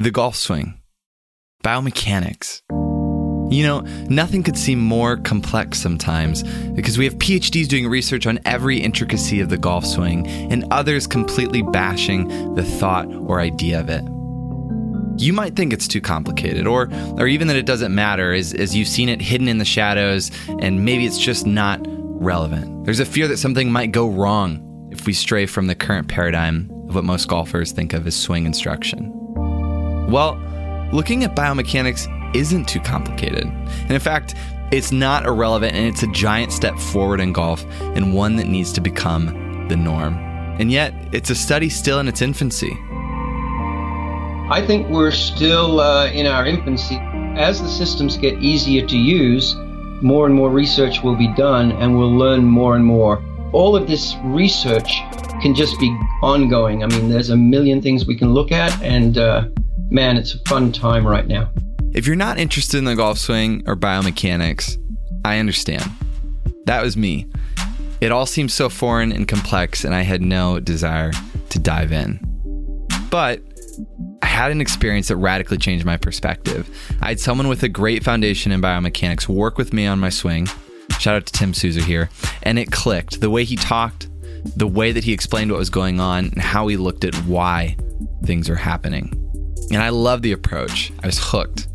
the golf swing, biomechanics. You know, nothing could seem more complex sometimes because we have PhDs doing research on every intricacy of the golf swing and others completely bashing the thought or idea of it. You might think it's too complicated or or even that it doesn't matter as, as you've seen it hidden in the shadows and maybe it's just not relevant. There's a fear that something might go wrong if we stray from the current paradigm of what most golfers think of as swing instruction. Well, looking at biomechanics isn't too complicated. And in fact, it's not irrelevant and it's a giant step forward in golf and one that needs to become the norm. And yet, it's a study still in its infancy. I think we're still uh, in our infancy. As the systems get easier to use, more and more research will be done and we'll learn more and more. All of this research can just be ongoing. I mean, there's a million things we can look at, and uh, man, it's a fun time right now. If you're not interested in the golf swing or biomechanics, I understand. That was me. It all seemed so foreign and complex, and I had no desire to dive in. But I had an experience that radically changed my perspective. I had someone with a great foundation in biomechanics work with me on my swing. Shout out to Tim Souza here. And it clicked. The way he talked, the way that he explained what was going on, and how he looked at why things are happening. And I love the approach. I was hooked.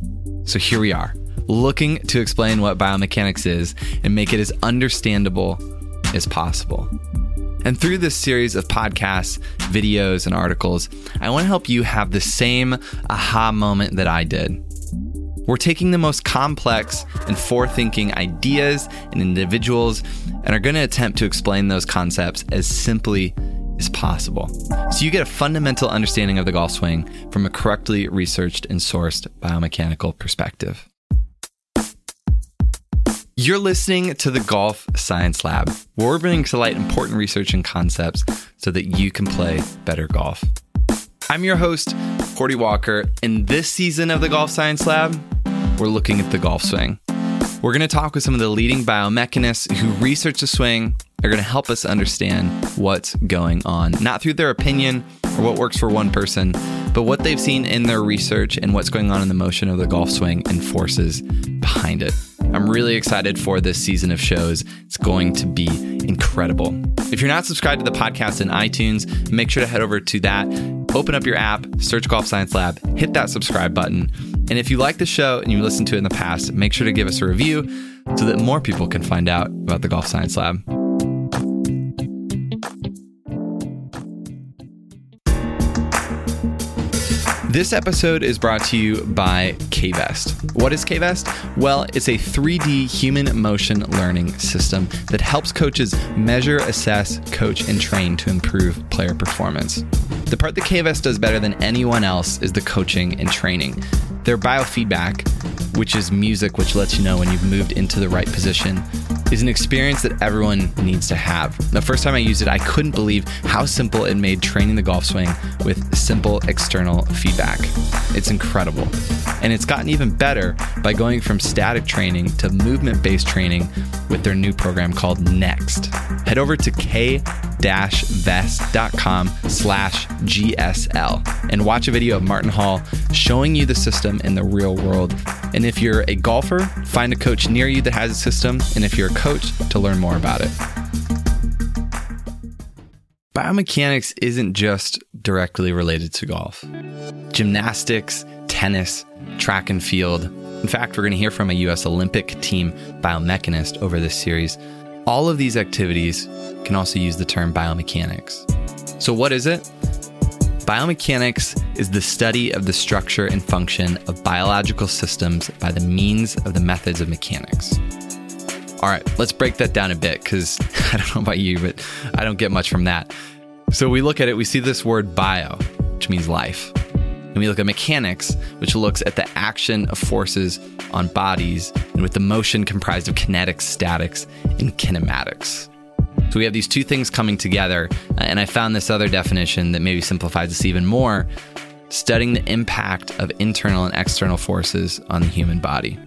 So here we are, looking to explain what biomechanics is and make it as understandable as possible. And through this series of podcasts, videos, and articles, I want to help you have the same aha moment that I did. We're taking the most complex and forethinking ideas and individuals and are going to attempt to explain those concepts as simply possible. So you get a fundamental understanding of the golf swing from a correctly researched and sourced biomechanical perspective. You're listening to the Golf Science Lab, where we're bringing to light important research and concepts so that you can play better golf. I'm your host, Cordie Walker. In this season of the Golf Science Lab, we're looking at the golf swing. We're going to talk with some of the leading biomechanists who research the swing. They're going to help us understand what's going on, not through their opinion or what works for one person, but what they've seen in their research and what's going on in the motion of the golf swing and forces behind it. I'm really excited for this season of shows. It's going to be incredible. If you're not subscribed to the podcast in iTunes, make sure to head over to that, open up your app, search Golf Science Lab, hit that subscribe button. And if you like the show and you listened to it in the past, make sure to give us a review so that more people can find out about the Golf Science Lab. This episode is brought to you by KVest. What is KVest? Well, it's a 3D human motion learning system that helps coaches measure, assess, coach, and train to improve player performance. The part that KVest does better than anyone else is the coaching and training. Their biofeedback, which is music which lets you know when you've moved into the right position, is an experience that everyone needs to have. The first time I used it, I couldn't believe how simple it made training the golf swing with simple external feedback. It's incredible. And it's gotten even better by going from static training to movement based training with their new program called Next. Head over to k-vest.com slash GSL and watch a video of Martin Hall showing you the system in the real world. And if you're a golfer, find a coach near you that has a system. And if you're a coach, to learn more about it. Biomechanics isn't just directly related to golf. Gymnastics, tennis, track and field. In fact, we're going to hear from a US Olympic team biomechanist over this series. All of these activities can also use the term biomechanics. So, what is it? Biomechanics is the study of the structure and function of biological systems by the means of the methods of mechanics. All right, let's break that down a bit because I don't know about you, but I don't get much from that. So we look at it, we see this word bio, which means life. And we look at mechanics, which looks at the action of forces on bodies, and with the motion comprised of kinetics, statics, and kinematics. So we have these two things coming together, and I found this other definition that maybe simplifies this even more studying the impact of internal and external forces on the human body.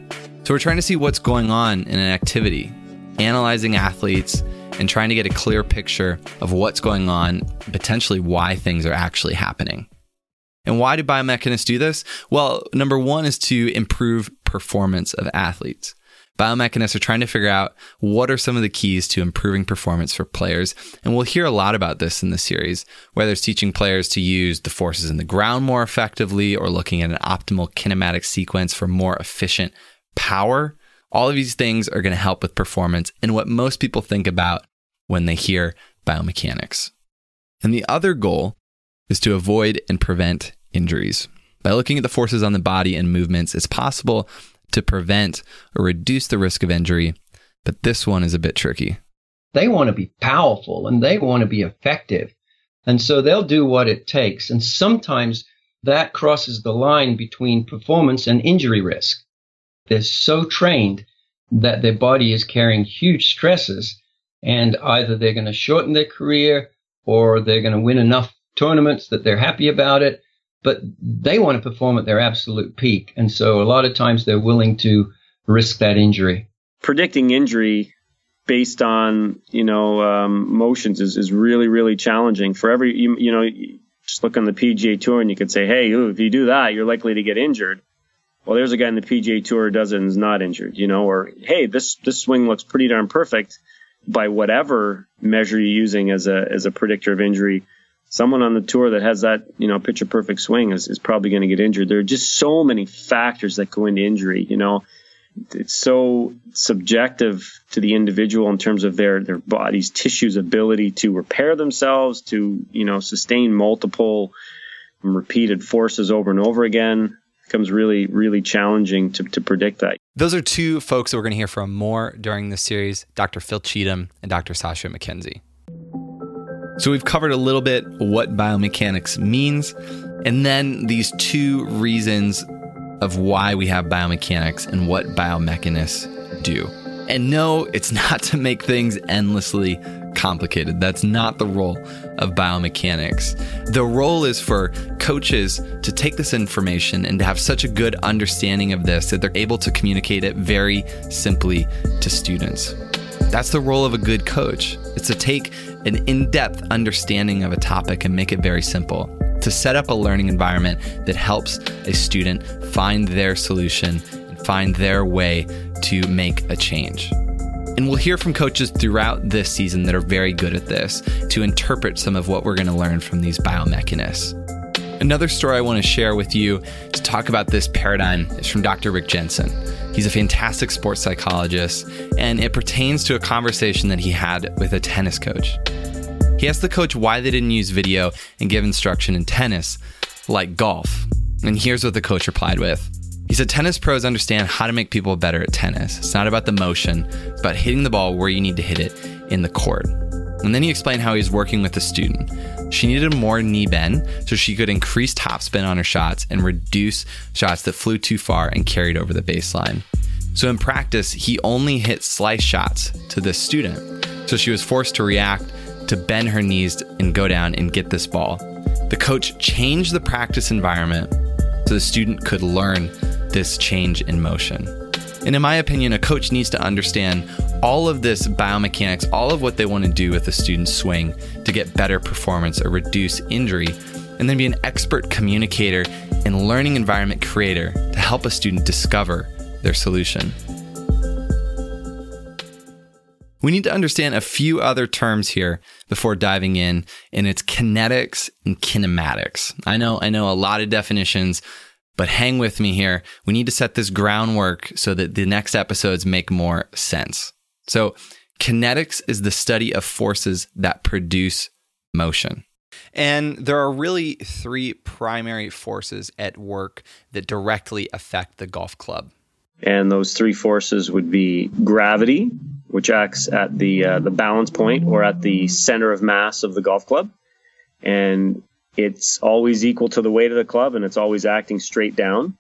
So we're trying to see what's going on in an activity, analyzing athletes, and trying to get a clear picture of what's going on, potentially why things are actually happening. And why do biomechanists do this? Well, number one is to improve performance of athletes. Biomechanists are trying to figure out what are some of the keys to improving performance for players. And we'll hear a lot about this in the series, whether it's teaching players to use the forces in the ground more effectively or looking at an optimal kinematic sequence for more efficient power. All of these things are going to help with performance and what most people think about when they hear biomechanics. And the other goal is to avoid and prevent injuries. By looking at the forces on the body and movements, it's possible to prevent or reduce the risk of injury, but this one is a bit tricky. They want to be powerful and they want to be effective. And so they'll do what it takes. And sometimes that crosses the line between performance and injury risk. They're so trained that their body is carrying huge stresses and either they're going to shorten their career or they're going to win enough tournaments that they're happy about it, but they want to perform at their absolute peak. And so a lot of times they're willing to risk that injury. Predicting injury based on, you know, um, motions is, is really, really challenging for every, you, you know, just look on the PGA tour and you could say, Hey, if you do that, you're likely to get injured. Well, there's a guy in the PGA tour does it and is not injured, you know, or, Hey, this, this swing looks pretty darn perfect by whatever measure you're using as a, as a predictor of injury someone on the tour that has that, you know, picture perfect swing is, is probably going to get injured. There are just so many factors that go into injury, you know. It's so subjective to the individual in terms of their their body's tissues ability to repair themselves, to, you know, sustain multiple repeated forces over and over again. Becomes really, really challenging to, to predict that. Those are two folks that we're going to hear from more during this series Dr. Phil Cheetham and Dr. Sasha MacKenzie. So we've covered a little bit what biomechanics means, and then these two reasons of why we have biomechanics and what biomechanists do. And no, it's not to make things endlessly complicated. That's not the role of biomechanics. The role is for coaches to take this information and to have such a good understanding of this that they're able to communicate it very simply to students. That's the role of a good coach. It's to take an in depth understanding of a topic and make it very simple, to set up a learning environment that helps a student find their solution find their way to make a change. And we'll hear from coaches throughout this season that are very good at this to interpret some of what we're going to learn from these biomechanists. Another story I want to share with you to talk about this paradigm is from Dr. Rick Jensen. He's a fantastic sports psychologist, and it pertains to a conversation that he had with a tennis coach. He asked the coach why they didn't use video and give instruction in tennis, like golf. And here's what the coach replied with. He said, Tennis pros understand how to make people better at tennis. It's not about the motion, but hitting the ball where you need to hit it in the court. And then he explained how he was working with a student. She needed more knee bend so she could increase topspin on her shots and reduce shots that flew too far and carried over the baseline. So in practice, he only hit slice shots to this student. So she was forced to react to bend her knees and go down and get this ball. The coach changed the practice environment so the student could learn this change in motion. And in my opinion, a coach needs to understand all of this biomechanics, all of what they want to do with the student's swing to get better performance or reduce injury, and then be an expert communicator and learning environment creator to help a student discover their solution. We need to understand a few other terms here before diving in, and it's kinetics and kinematics. I know, I know a lot of definitions, but hang with me here. We need to set this groundwork so that the next episodes make more sense. So, kinetics is the study of forces that produce motion. And there are really three primary forces at work that directly affect the golf club. And those three forces would be gravity, which acts at the uh, the balance point or at the center of mass of the golf club, and it's always equal to the weight of the club, and it's always acting straight down.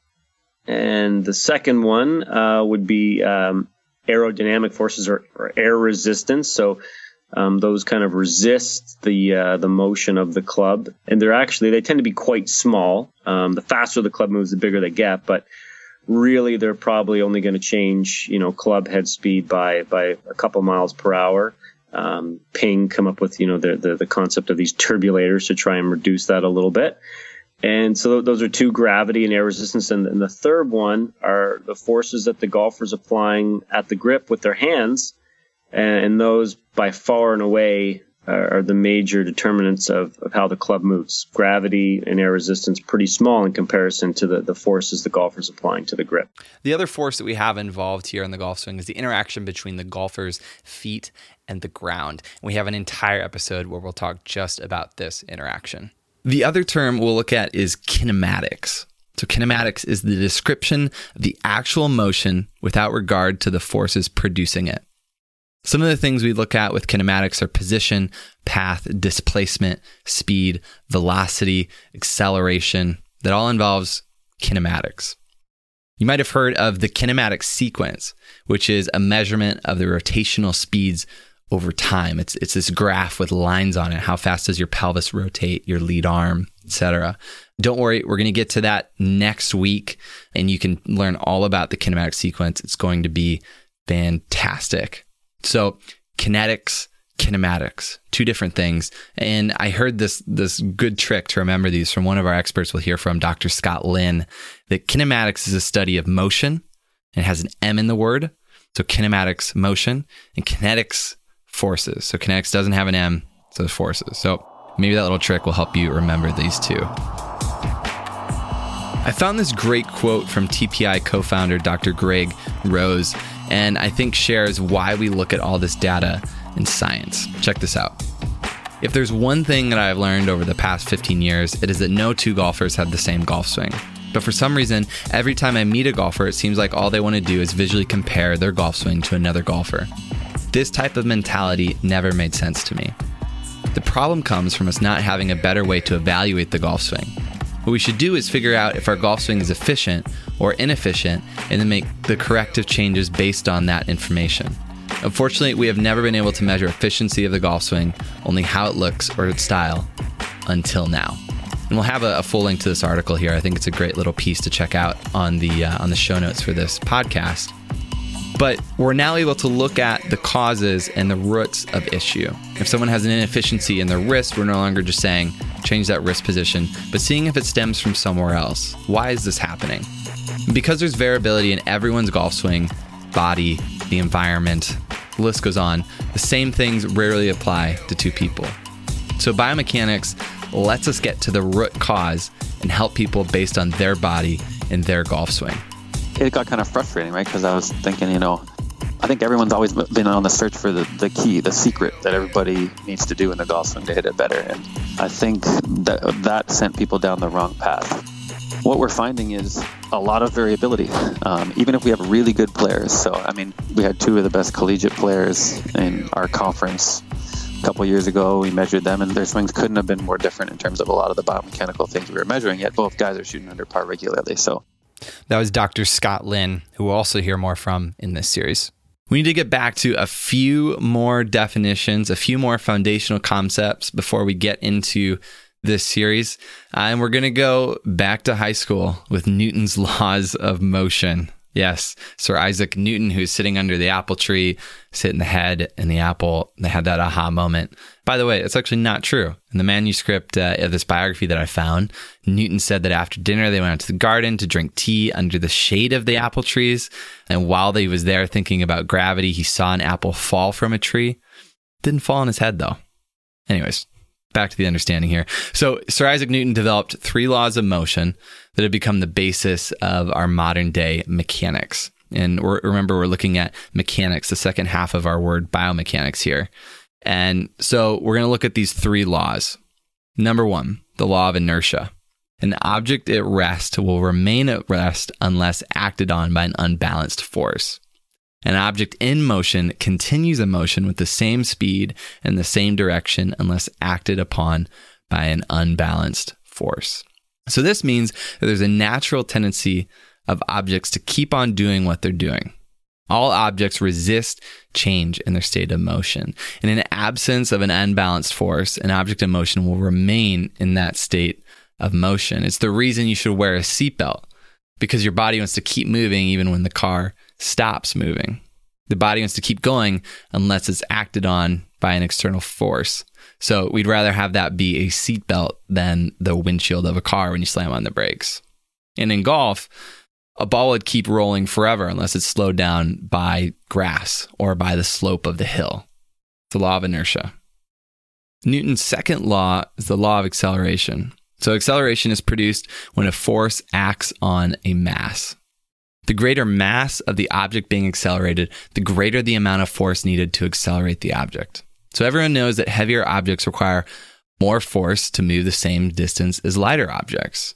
And the second one uh, would be um, aerodynamic forces or, or air resistance. So um, those kind of resist the uh, the motion of the club, and they're actually they tend to be quite small. Um, the faster the club moves, the bigger they get, but really they're probably only going to change you know club head speed by by a couple miles per hour. Um, Ping come up with you know the, the the concept of these turbulators to try and reduce that a little bit. And so those are two gravity and air resistance. And, and the third one are the forces that the golfer's applying at the grip with their hands. And, and those by far and away are, are the major determinants of, of how the club moves. Gravity and air resistance pretty small in comparison to the, the forces the golfer's applying to the grip. The other force that we have involved here in the golf swing is the interaction between the golfer's feet and the ground. And we have an entire episode where we'll talk just about this interaction. The other term we'll look at is kinematics. So, kinematics is the description of the actual motion without regard to the forces producing it. Some of the things we look at with kinematics are position, path, displacement, speed, velocity, acceleration. That all involves kinematics. You might have heard of the kinematic sequence, which is a measurement of the rotational speeds over time. It's it's this graph with lines on it. How fast does your pelvis rotate, your lead arm, etc. Don't worry, we're going to get to that next week and you can learn all about the kinematic sequence. It's going to be fantastic. So, kinetics, kinematics, two different things. And I heard this this good trick to remember these from one of our experts we'll hear from Dr. Scott Lynn that kinematics is a study of motion and has an M in the word. So kinematics motion and kinetics forces. So kinetics doesn't have an M, so forces. So maybe that little trick will help you remember these two. I found this great quote from TPI co founder Dr. Greg Rose, and I think shares why we look at all this data in science. Check this out. If there's one thing that I've learned over the past 15 years, it is that no two golfers have the same golf swing. But for some reason, every time I meet a golfer, it seems like all they want to do is visually compare their golf swing to another golfer. This type of mentality never made sense to me. The problem comes from us not having a better way to evaluate the golf swing. What we should do is figure out if our golf swing is efficient or inefficient and then make the corrective changes based on that information. Unfortunately, we have never been able to measure efficiency of the golf swing, only how it looks or its style, until now. And we'll have a, a, full link to this article here. I think it's a great little piece to check out on the uh, on the show notes for this podcast. But we're now able to look at the causes and the roots of issue. If someone has an inefficiency in their wrist, we're no longer just saying change that wrist position, but seeing if it stems from somewhere else. Why is this happening? Because there's variability in everyone's golf swing, body, the environment, the list goes on, the same things rarely apply to two people. So biomechanics lets us get to the root cause and help people based on their body and their golf swing it got kind of frustrating, right? Because I was thinking, you know, I think everyone's always been on the search for the, the key, the secret that everybody needs to do in the golf swing to hit it better. And I think that that sent people down the wrong path. What we're finding is a lot of variability, um, even if we have really good players. So, I mean, we had two of the best collegiate players in our conference a couple years ago. We measured them, and their swings couldn't have been more different in terms of a lot of the biomechanical things we were measuring. Yet both guys are shooting under par regularly. So, that was Dr. Scott Lynn, who we'll also hear more from in this series. We need to get back to a few more definitions, a few more foundational concepts before we get into this series. Uh, and we're going to go back to high school with Newton's laws of motion. Yes, Sir Isaac Newton, who's sitting under the apple tree, sitting the head in the apple. They had that aha moment. By the way, it's actually not true. In the manuscript uh, of this biography that I found, Newton said that after dinner they went out to the garden to drink tea under the shade of the apple trees. And while he was there thinking about gravity, he saw an apple fall from a tree. Didn't fall on his head though. Anyways, back to the understanding here. So, Sir Isaac Newton developed three laws of motion that have become the basis of our modern day mechanics. And we're, remember, we're looking at mechanics, the second half of our word biomechanics here. And so we're going to look at these three laws. Number one, the law of inertia. An object at rest will remain at rest unless acted on by an unbalanced force. An object in motion continues in motion with the same speed and the same direction unless acted upon by an unbalanced force. So this means that there's a natural tendency of objects to keep on doing what they're doing. All objects resist change in their state of motion. And in absence of an unbalanced force, an object in motion will remain in that state of motion. It's the reason you should wear a seatbelt because your body wants to keep moving even when the car stops moving. The body wants to keep going unless it's acted on by an external force. So we'd rather have that be a seatbelt than the windshield of a car when you slam on the brakes. And in golf, a ball would keep rolling forever unless it's slowed down by grass or by the slope of the hill. It's the law of inertia. Newton's second law is the law of acceleration. So, acceleration is produced when a force acts on a mass. The greater mass of the object being accelerated, the greater the amount of force needed to accelerate the object. So, everyone knows that heavier objects require more force to move the same distance as lighter objects.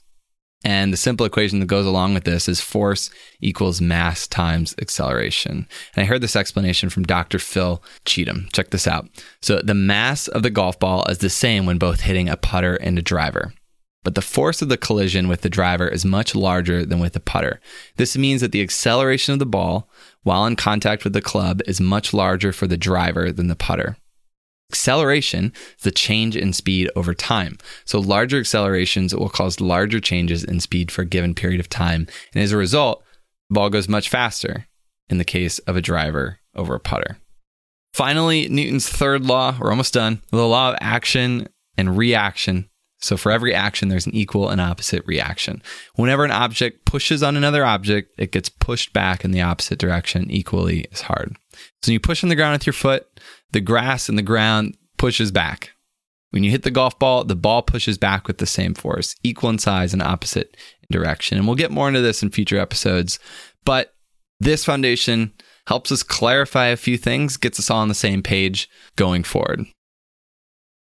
And the simple equation that goes along with this is force equals mass times acceleration. And I heard this explanation from Dr. Phil Cheetham. Check this out. So the mass of the golf ball is the same when both hitting a putter and a driver. But the force of the collision with the driver is much larger than with the putter. This means that the acceleration of the ball while in contact with the club is much larger for the driver than the putter. Acceleration is the change in speed over time. So larger accelerations will cause larger changes in speed for a given period of time. And as a result, the ball goes much faster in the case of a driver over a putter. Finally, Newton's third law, we're almost done, the law of action and reaction. So for every action, there's an equal and opposite reaction. Whenever an object pushes on another object, it gets pushed back in the opposite direction equally as hard. So when you push on the ground with your foot, the grass and the ground pushes back. When you hit the golf ball, the ball pushes back with the same force, equal in size and opposite direction. And we'll get more into this in future episodes. But this foundation helps us clarify a few things, gets us all on the same page going forward.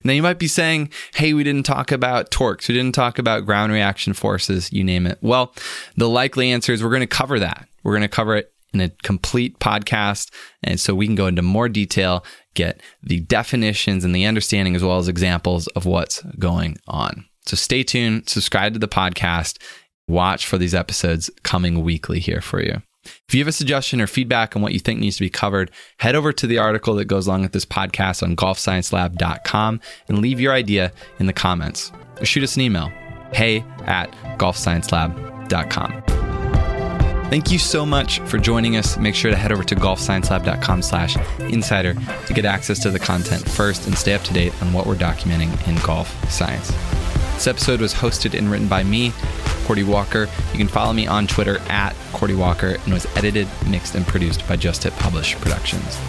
Now you might be saying, hey, we didn't talk about torques, we didn't talk about ground reaction forces, you name it. Well, the likely answer is we're going to cover that. We're going to cover it in a complete podcast. And so we can go into more detail, get the definitions and the understanding, as well as examples of what's going on. So stay tuned, subscribe to the podcast, watch for these episodes coming weekly here for you. If you have a suggestion or feedback on what you think needs to be covered, head over to the article that goes along with this podcast on golfsciencelab.com and leave your idea in the comments. Or shoot us an email, hey at golfsciencelab.com. Thank you so much for joining us. Make sure to head over to golfsciencelab.com slash insider to get access to the content first and stay up to date on what we're documenting in golf science. This episode was hosted and written by me, Cordie Walker. You can follow me on Twitter at Cordie Walker and was edited, mixed, and produced by Just Hit Publish Productions.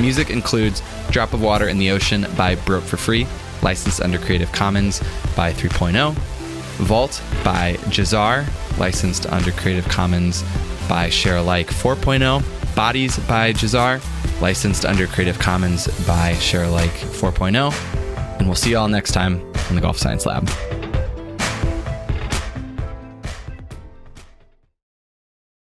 Music includes Drop of Water in the Ocean by Broke for Free, licensed under Creative Commons by 3.0. Vault by Jahzzar, licensed under Creative Commons by Share Alike 4.0. Bodies by Jahzzar, licensed under Creative Commons by Share Alike 4.0. And we'll see you all next time in the Golf Science Lab.